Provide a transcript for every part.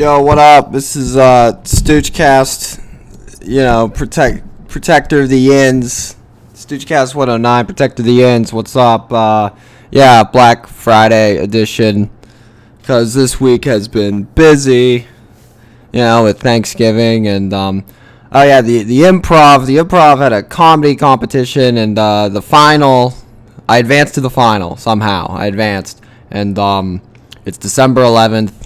Yo, what up? This is uh Stoochcast. You know, protect protector of the ends. Stoochcast 109, protector of the ends. What's up? Uh yeah, Black Friday edition. Cause this week has been busy. You know, with Thanksgiving and um oh yeah, the the improv, the improv had a comedy competition and uh the final I advanced to the final somehow. I advanced and um it's December 11th.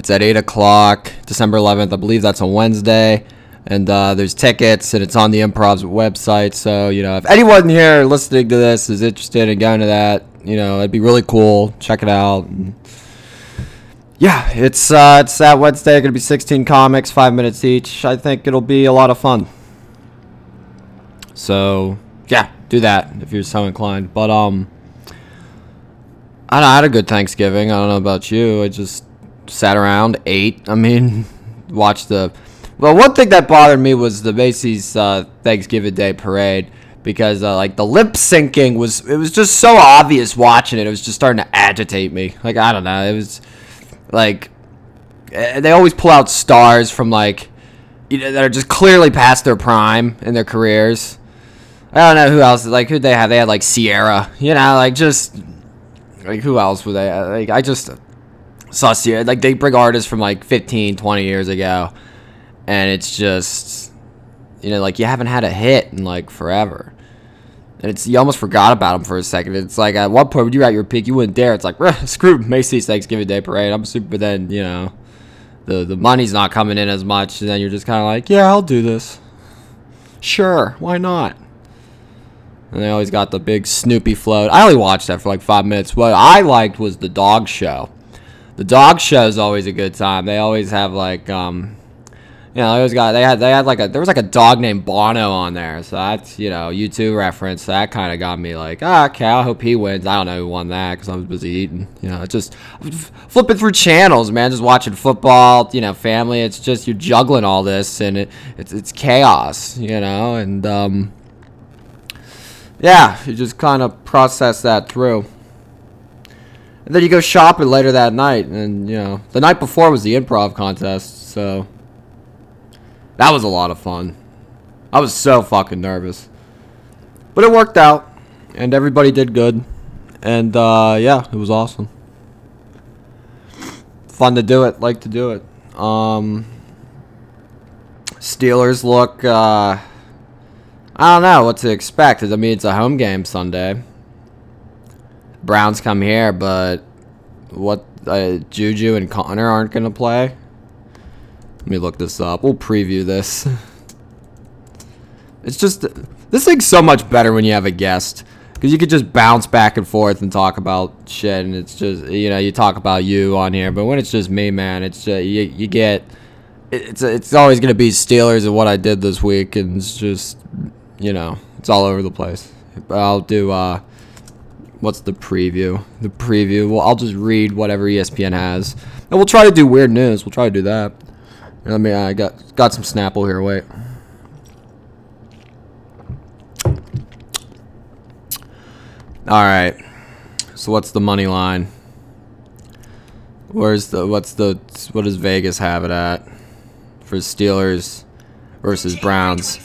It's at 8 o'clock, December 11th. I believe that's a Wednesday. And uh, there's tickets, and it's on the Improv's website. So, you know, if anyone here listening to this is interested in going to that, you know, it'd be really cool. Check it out. Yeah, it's uh, it's that Wednesday. It's to be 16 comics, five minutes each. I think it'll be a lot of fun. So, yeah, do that if you're so inclined. But, um, I, know, I had a good Thanksgiving. I don't know about you. I just sat around, ate. I mean, watched the. Well, one thing that bothered me was the Macy's uh, Thanksgiving Day parade because uh, like the lip syncing was it was just so obvious watching it. It was just starting to agitate me. Like I don't know. It was like eh, they always pull out stars from like you know, that are just clearly past their prime in their careers. I don't know who else. Like who they have? They had like Ciara. You know, like just like who else were they? Like I just saw Ciara. Like they bring artists from like 15, 20 years ago, and it's just you know like you haven't had a hit in like forever. And it's you almost forgot about them for a second. It's like at one point when you at your peak, you wouldn't dare. It's like screw Macy's Thanksgiving Day Parade. I'm super. Then you know, the the money's not coming in as much, and then you're just kind of like, yeah, I'll do this. Sure, why not? And they always got the big Snoopy float. I only watched that for like five minutes. What I liked was the dog show. The dog show is always a good time. They always have like, um, you know, they always got they had they had like a there was like a dog named Bono on there. So that's you know U2 reference. So that kind of got me like, ah, okay, I hope he wins. I don't know who won that because I was busy eating. You know, just flipping through channels, man, just watching football. You know, family. It's just you're juggling all this and it, it's it's chaos. You know, and um yeah, you just kind of process that through. And then you go shopping later that night, and you know the night before was the improv contest, so that was a lot of fun. I was so fucking nervous, but it worked out, and everybody did good, and uh, yeah, it was awesome. Fun to do it, like to do it. Um, Steelers look. Uh, I don't know what to expect. I mean, it's a home game Sunday. Browns come here, but what uh, Juju and Conner aren't going to play. Let me look this up. We'll preview this. It's just this thing's so much better when you have a guest because you could just bounce back and forth and talk about shit, and it's just you know you talk about you on here, but when it's just me, man, it's just you, you get it's it's always gonna be Steelers and what I did this week, and it's just you know, it's all over the place. But I'll do uh what's the preview? The preview. Well, I'll just read whatever ESPN has. And we'll try to do weird news. We'll try to do that. Let me I got got some Snapple here, wait. All right. So what's the money line? Where's the what's the what does Vegas have it at for Steelers versus Browns?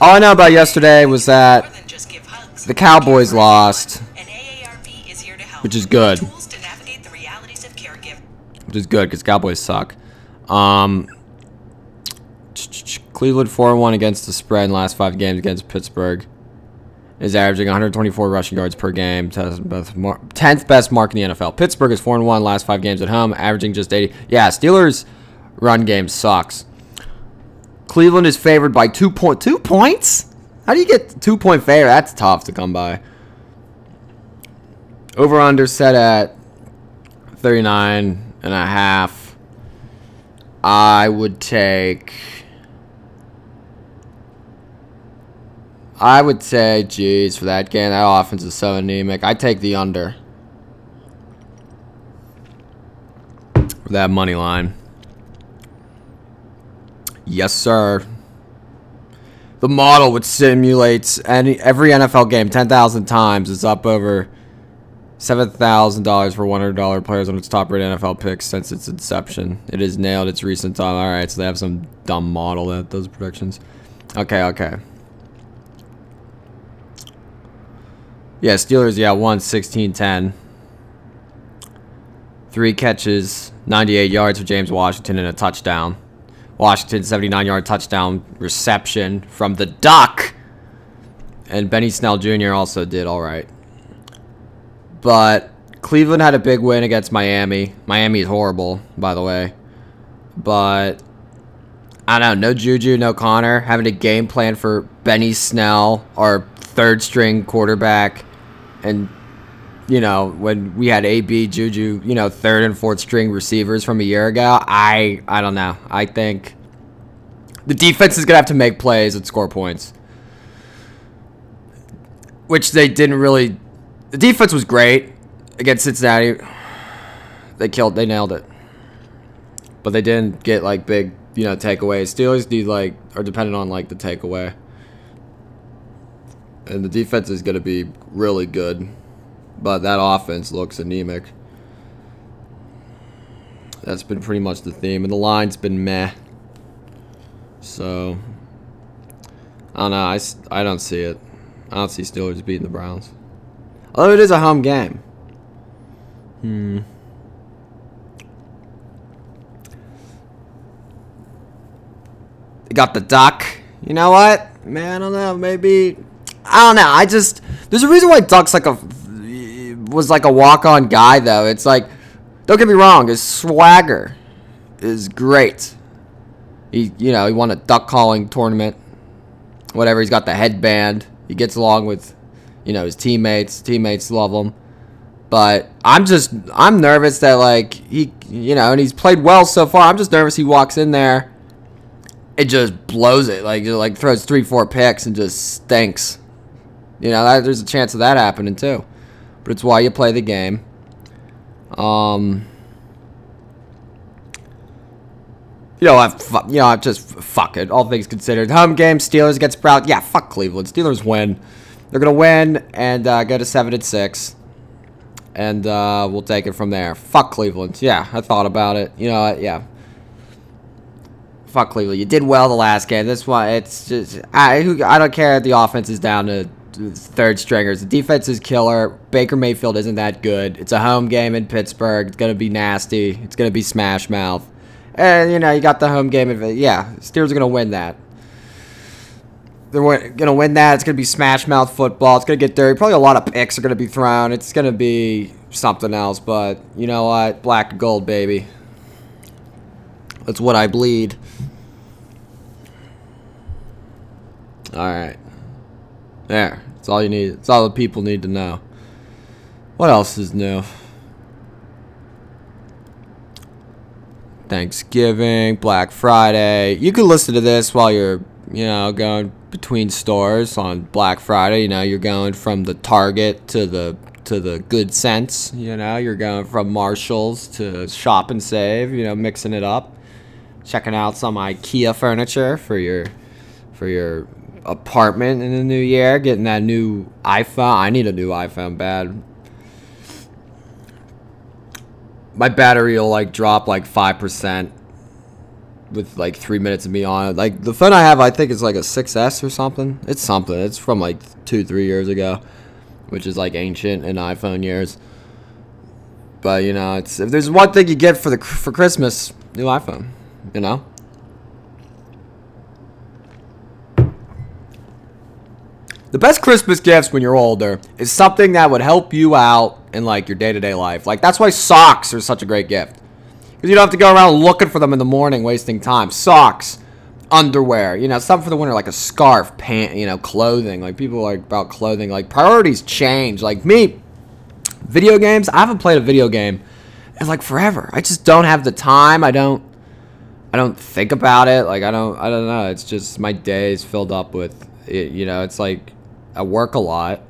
All I know about yesterday was that the Cowboys lost, which is good. Which is good because Cowboys suck. Um, Cleveland 4 1 against the spread in the last five games against Pittsburgh. Is averaging 124 rushing yards per game, 10th best mark in the NFL. Pittsburgh is 4 1 last five games at home, averaging just 80. Yeah, Steelers' run game sucks. Cleveland is favored by two point two points. How do you get two point favor? That's tough to come by. Over under set at 39 and a half. I would take. I would say, geez, for that game, that offense is so anemic. I take the under. For that money line. Yes, sir. The model which simulates any every NFL game 10,000 times is up over Seven thousand dollars for one hundred dollar players on its top rated NFL picks since its inception. It has nailed its recent time. All right, so they have some dumb model that does predictions. Okay, okay. Yeah, Steelers. Yeah, won 16-10. Three catches, 98 yards for James Washington and a touchdown. Washington 79 yard touchdown reception from the Duck. And Benny Snell Jr. also did all right. But Cleveland had a big win against Miami. Miami is horrible, by the way. But I don't know, no Juju, no Conner. Having a game plan for Benny Snell, our third string quarterback, and you know when we had AB, Juju, you know third and fourth string receivers from a year ago. I I don't know. I think the defense is gonna have to make plays and score points, which they didn't really the defense was great against Cincinnati. They killed. They nailed it. But they didn't get like big, you know, takeaways. Steelers need like are dependent on like the takeaway. And the defense is going to be really good, but that offense looks anemic. That's been pretty much the theme, and the line's been meh. So I don't know. I, I don't see it. I don't see Steelers beating the Browns. Although it is a home game. Hmm. They got the duck. You know what? Man, I don't know. Maybe I don't know. I just there's a reason why Duck's like a was like a walk-on guy though. It's like don't get me wrong, his swagger is great. He you know, he won a duck calling tournament. Whatever, he's got the headband. He gets along with you know his teammates. Teammates love him, but I'm just I'm nervous that like he you know and he's played well so far. I'm just nervous he walks in there, it just blows it like like throws three four picks and just stinks. You know that, there's a chance of that happening too, but it's why you play the game. Um. You know, I, you know, I just fuck it. All things considered, home game, Steelers against Sprout. Yeah, fuck Cleveland. Steelers win. They're gonna win and uh, go to seven and six, and uh, we'll take it from there. Fuck Cleveland. Yeah, I thought about it. You know, yeah. Fuck Cleveland. You did well the last game. This one, it's just I. I don't care if the offense is down to third stringers. The defense is killer. Baker Mayfield isn't that good. It's a home game in Pittsburgh. It's gonna be nasty. It's gonna be smash mouth. And you know, you got the home game. Yeah, Steelers are gonna win that. They're gonna win that. It's gonna be smash mouth football. It's gonna get dirty. Probably a lot of picks are gonna be thrown. It's gonna be something else. But you know what? Black and gold, baby. That's what I bleed. All right. There. That's all you need. That's all the people need to know. What else is new? Thanksgiving, Black Friday. You can listen to this while you're, you know, going between stores on Black Friday. You know, you're going from the Target to the to the Good Sense. You know, you're going from Marshalls to Shop and Save. You know, mixing it up, checking out some IKEA furniture for your for your apartment in the new year. Getting that new iPhone. I need a new iPhone bad. My battery will like drop like five percent with like three minutes of me on it. Like the phone I have, I think is like a 6S or something. It's something. It's from like two, three years ago, which is like ancient in iPhone years. But you know, it's if there's one thing you get for the for Christmas, new iPhone. You know. The best Christmas gifts when you're older is something that would help you out in like your day-to-day life. Like that's why socks are such a great gift. Because you don't have to go around looking for them in the morning, wasting time. Socks, underwear, you know, something for the winter, like a scarf, pant, you know, clothing. Like people like about clothing. Like priorities change. Like me, video games. I haven't played a video game in like forever. I just don't have the time. I don't. I don't think about it. Like I don't. I don't know. It's just my day is filled up with. It, you know, it's like I work a lot.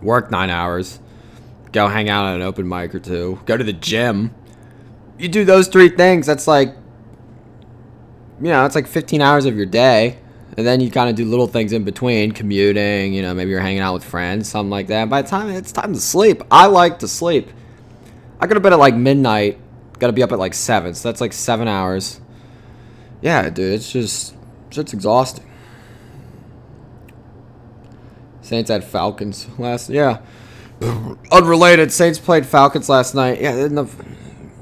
Work nine hours go hang out at an open mic or two, go to the gym. You do those three things, that's like, you know, it's like 15 hours of your day. And then you kind of do little things in between, commuting, you know, maybe you're hanging out with friends, something like that. By the time it's time to sleep, I like to sleep. I go to bed at like midnight, gotta be up at like 7, so that's like 7 hours. Yeah, dude, it's just, it's exhausting. Saints had Falcons last, yeah. Unrelated, Saints played Falcons last night. Yeah, the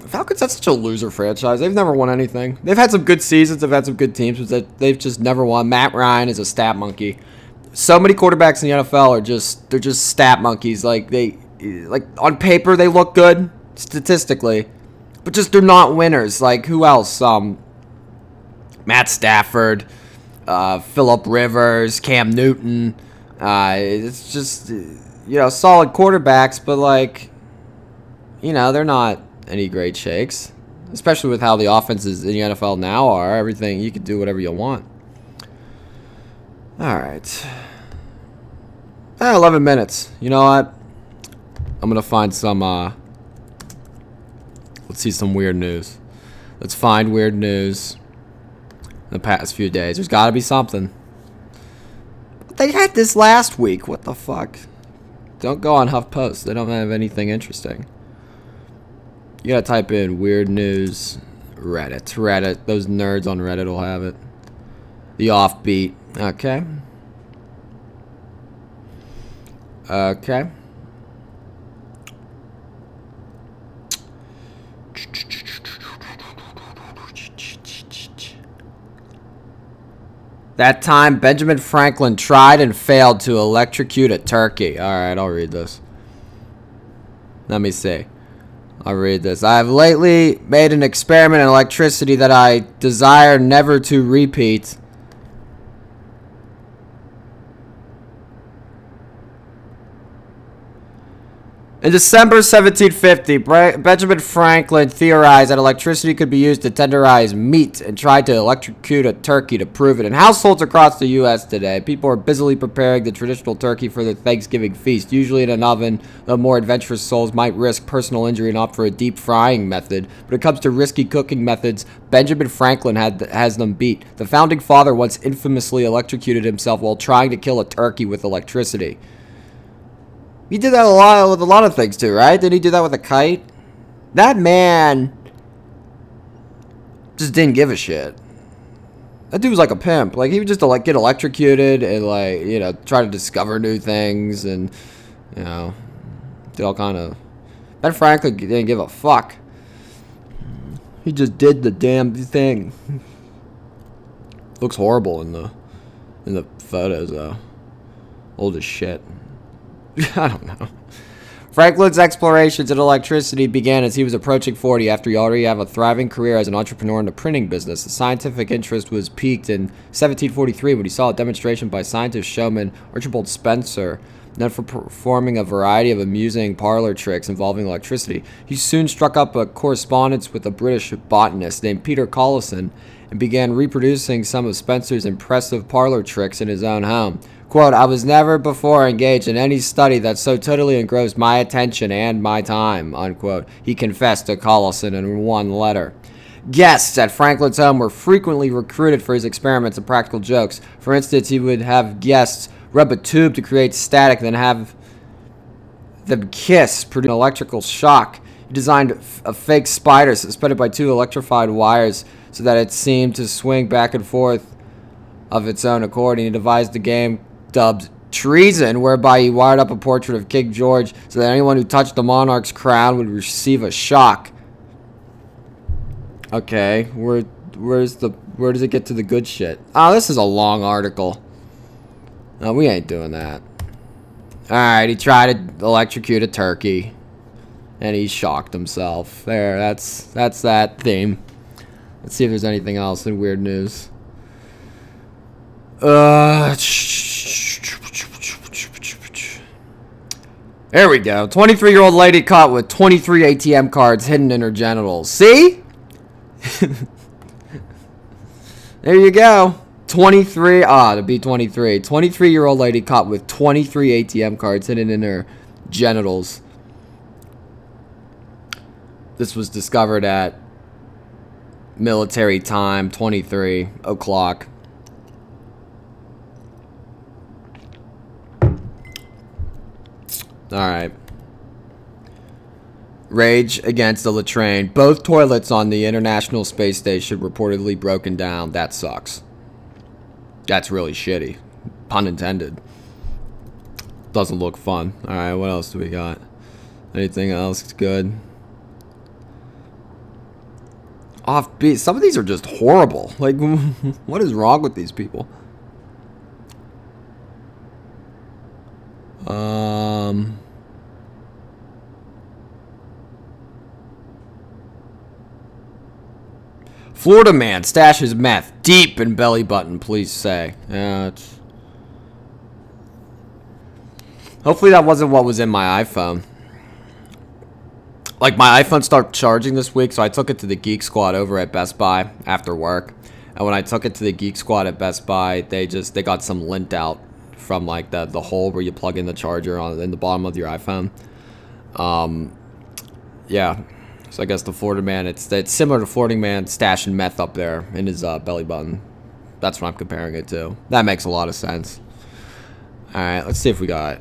Falcons have such a loser franchise. They've never won anything. They've had some good seasons. They've had some good teams, but they've just never won. Matt Ryan is a stat monkey. So many quarterbacks in the NFL are just they're just stat monkeys. Like they like on paper they look good statistically, but just they're not winners. Like who else? Um, Matt Stafford, uh, Philip Rivers, Cam Newton. Uh, it's just you know solid quarterbacks, but like you know they're not any great shakes, especially with how the offenses in the NFL now are. Everything you can do whatever you want. All right. Ah, 11 minutes. You know what? I'm gonna find some. Uh, let's see some weird news. Let's find weird news. In the past few days, there's got to be something. They had this last week. What the fuck? Don't go on HuffPost. They don't have anything interesting. You gotta type in weird news Reddit. Reddit. Those nerds on Reddit will have it. The offbeat. Okay. Okay. That time, Benjamin Franklin tried and failed to electrocute a turkey. All right, I'll read this. Let me see. I'll read this. I have lately made an experiment in electricity that I desire never to repeat. In December 1750, Benjamin Franklin theorized that electricity could be used to tenderize meat and tried to electrocute a turkey to prove it. In households across the U.S. today, people are busily preparing the traditional turkey for their Thanksgiving feast, usually in an oven, the more adventurous souls might risk personal injury and opt for a deep frying method. When it comes to risky cooking methods, Benjamin Franklin had, has them beat. The founding father once infamously electrocuted himself while trying to kill a turkey with electricity. He did that a lot with a lot of things too, right? Didn't he do that with a kite? That man just didn't give a shit. That dude was like a pimp. Like he would just like get electrocuted and like you know try to discover new things and you know do all kind of. Ben Franklin didn't give a fuck. He just did the damn thing. Looks horrible in the in the photos though. Old as shit. I don't know. Franklin's explorations in electricity began as he was approaching 40 after he already had a thriving career as an entrepreneur in the printing business. The scientific interest was peaked in 1743 when he saw a demonstration by scientist showman Archibald Spencer, known for performing a variety of amusing parlor tricks involving electricity. He soon struck up a correspondence with a British botanist named Peter Collinson and began reproducing some of Spencer's impressive parlor tricks in his own home. Quote, I was never before engaged in any study that so totally engrossed my attention and my time, unquote, he confessed to Collinson in one letter. Guests at Franklin's home were frequently recruited for his experiments and practical jokes. For instance, he would have guests rub a tube to create static, then have them kiss, produce an electrical shock. He designed a fake spider suspended by two electrified wires so that it seemed to swing back and forth of its own accord. And He devised a game dubbed treason, whereby he wired up a portrait of King George so that anyone who touched the monarch's crown would receive a shock. Okay, where where's the where does it get to the good shit? Oh, this is a long article. No, we ain't doing that. Alright, he tried to electrocute a turkey. And he shocked himself. There, that's that's that theme. Let's see if there's anything else in weird news. Uh There we go. 23 year old lady caught with 23 ATM cards hidden in her genitals. See? there you go. 23, ah, to be 23. 23 year old lady caught with 23 ATM cards hidden in her genitals. This was discovered at military time, 23 o'clock. Alright. Rage against the latrine. Both toilets on the International Space Station reportedly broken down. That sucks. That's really shitty. Pun intended. Doesn't look fun. Alright, what else do we got? Anything else good? Offbeat. Some of these are just horrible. Like, what is wrong with these people? Um. Florida man stashes meth deep in belly button, please say. Yeah, it's. Hopefully that wasn't what was in my iPhone. Like my iPhone started charging this week, so I took it to the Geek Squad over at Best Buy after work. And when I took it to the Geek Squad at Best Buy, they just they got some lint out from like the the hole where you plug in the charger on in the bottom of your iPhone. Um, yeah, so I guess the Florida man, it's it's similar to Florida man stashing meth up there in his uh, belly button. That's what I'm comparing it to. That makes a lot of sense. All right, let's see if we got.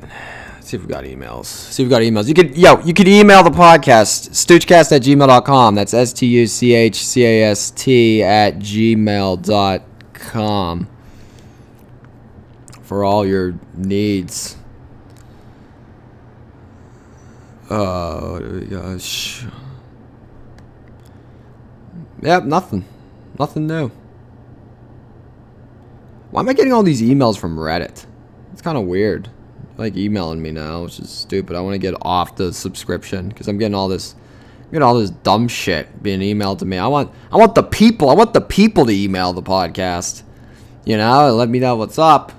Let's see if we got emails. See if we got emails. You could yo, you could email the podcast stoochcast at gmail.com. That's S T U C H C A S T at gmail.com for all your needs. Oh, gosh. Yep, nothing. Nothing new. Why am I getting all these emails from Reddit? It's kind of weird. Like emailing me now, which is stupid. I want to get off the subscription because I'm getting all this, getting all this dumb shit being emailed to me. I want, I want the people. I want the people to email the podcast. You know, let me know what's up.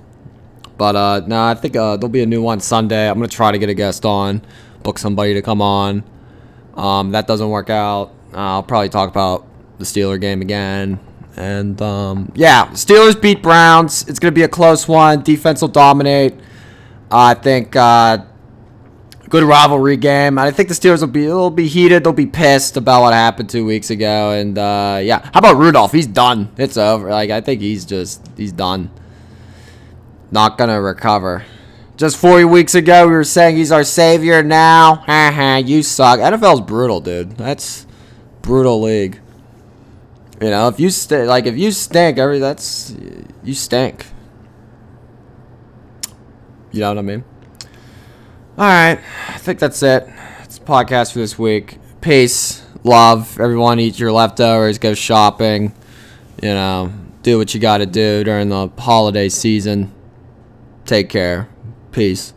But uh, no, I think uh, there'll be a new one Sunday. I'm gonna try to get a guest on, book somebody to come on. Um, that doesn't work out. Uh, I'll probably talk about the Steeler game again. And um, yeah, Steelers beat Browns. It's gonna be a close one. Defense will dominate. I think uh, good rivalry game. I think the Steelers will be will be heated. They'll be pissed about what happened two weeks ago. And uh, yeah, how about Rudolph? He's done. It's over. Like I think he's just he's done not gonna recover. Just four weeks ago, we were saying he's our savior. Now, you suck. NFL's brutal, dude. That's brutal league. You know, if you st- like, if you stink, every that's you stink. You know what I mean? All right, I think that's it. It's podcast for this week. Peace, love, everyone. Eat your leftovers. Go shopping. You know, do what you got to do during the holiday season. Take care. Peace.